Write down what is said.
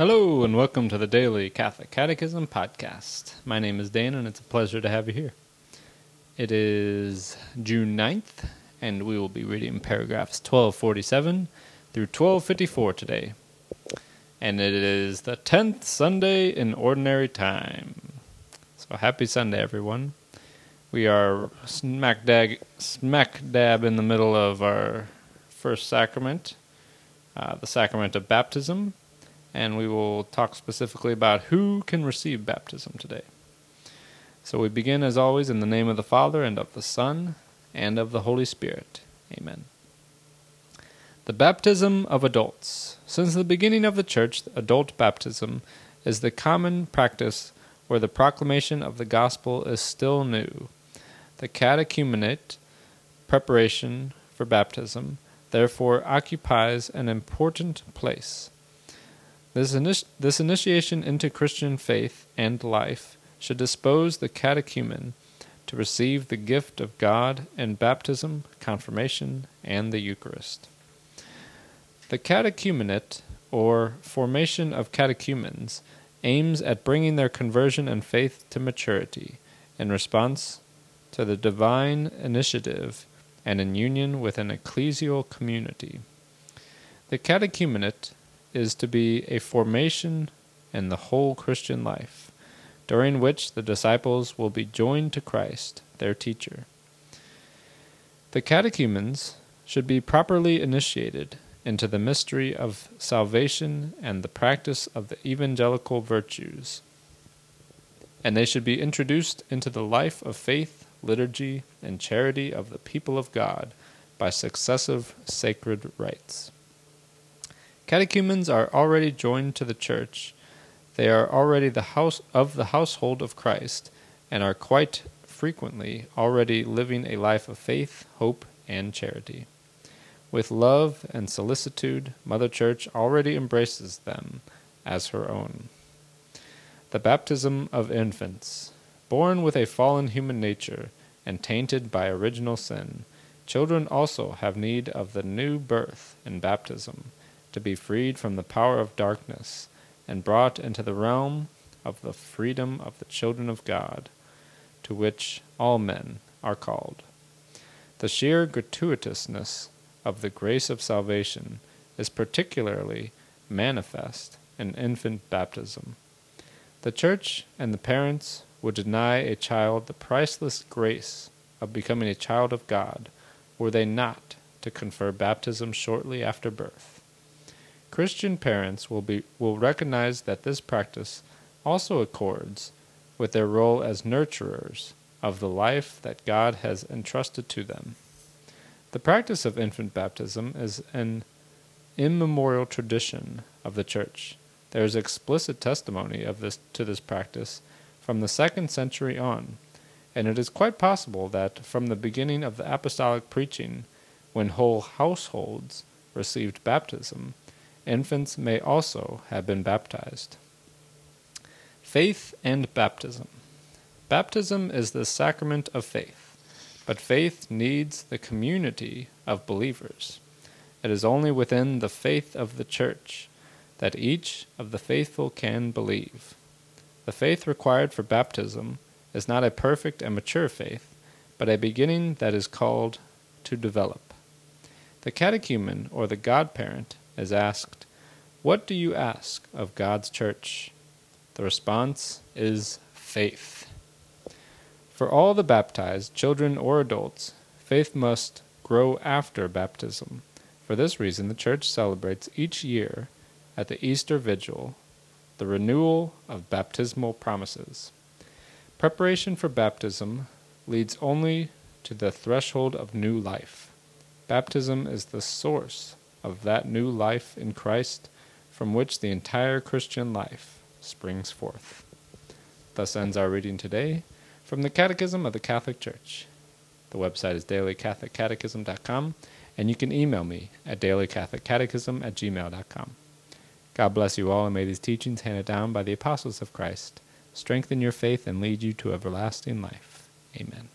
Hello, and welcome to the Daily Catholic Catechism Podcast. My name is Dan, and it's a pleasure to have you here. It is June 9th, and we will be reading paragraphs 1247 through 1254 today. And it is the 10th Sunday in Ordinary Time. So happy Sunday, everyone. We are smack dab, smack dab in the middle of our first sacrament, uh, the sacrament of baptism and we will talk specifically about who can receive baptism today. So we begin, as always, in the name of the Father, and of the Son, and of the Holy Spirit. Amen. The baptism of adults. Since the beginning of the Church, adult baptism is the common practice where the proclamation of the gospel is still new. The catechumenate, preparation for baptism, therefore occupies an important place. This, initi- this initiation into Christian faith and life should dispose the catechumen to receive the gift of God in baptism, confirmation, and the Eucharist. The catechumenate, or formation of catechumens, aims at bringing their conversion and faith to maturity in response to the divine initiative and in union with an ecclesial community. The catechumenate is to be a formation in the whole Christian life, during which the disciples will be joined to Christ, their teacher. The catechumens should be properly initiated into the mystery of salvation and the practice of the evangelical virtues, and they should be introduced into the life of faith, liturgy, and charity of the people of God by successive sacred rites. Catechumens are already joined to the church. They are already the house of the household of Christ, and are quite frequently already living a life of faith, hope, and charity. With love and solicitude, Mother Church already embraces them as her own. The baptism of infants. Born with a fallen human nature and tainted by original sin, children also have need of the new birth in baptism to be freed from the power of darkness and brought into the realm of the freedom of the children of God, to which all men are called. The sheer gratuitousness of the grace of salvation is particularly manifest in infant baptism. The Church and the parents would deny a child the priceless grace of becoming a child of God were they not to confer baptism shortly after birth. Christian parents will, be, will recognize that this practice also accords with their role as nurturers of the life that God has entrusted to them. The practice of infant baptism is an immemorial tradition of the Church. There is explicit testimony of this to this practice from the second century on, and it is quite possible that from the beginning of the apostolic preaching, when whole households received baptism, infants may also have been baptized. Faith and Baptism Baptism is the sacrament of faith, but faith needs the community of believers. It is only within the faith of the Church that each of the faithful can believe. The faith required for baptism is not a perfect and mature faith, but a beginning that is called to develop. The catechumen, or the godparent, is asked, What do you ask of God's church? The response is faith. For all the baptized, children or adults, faith must grow after baptism. For this reason, the Church celebrates each year at the Easter Vigil the renewal of baptismal promises. Preparation for baptism leads only to the threshold of new life. Baptism is the source of that new life in Christ from which the entire Christian life springs forth. Thus ends our reading today from the Catechism of the Catholic Church. The website is dailycatholiccatechism.com, and you can email me at dailycatholiccatechism at gmail.com. God bless you all, and may these teachings handed down by the apostles of Christ strengthen your faith and lead you to everlasting life. Amen.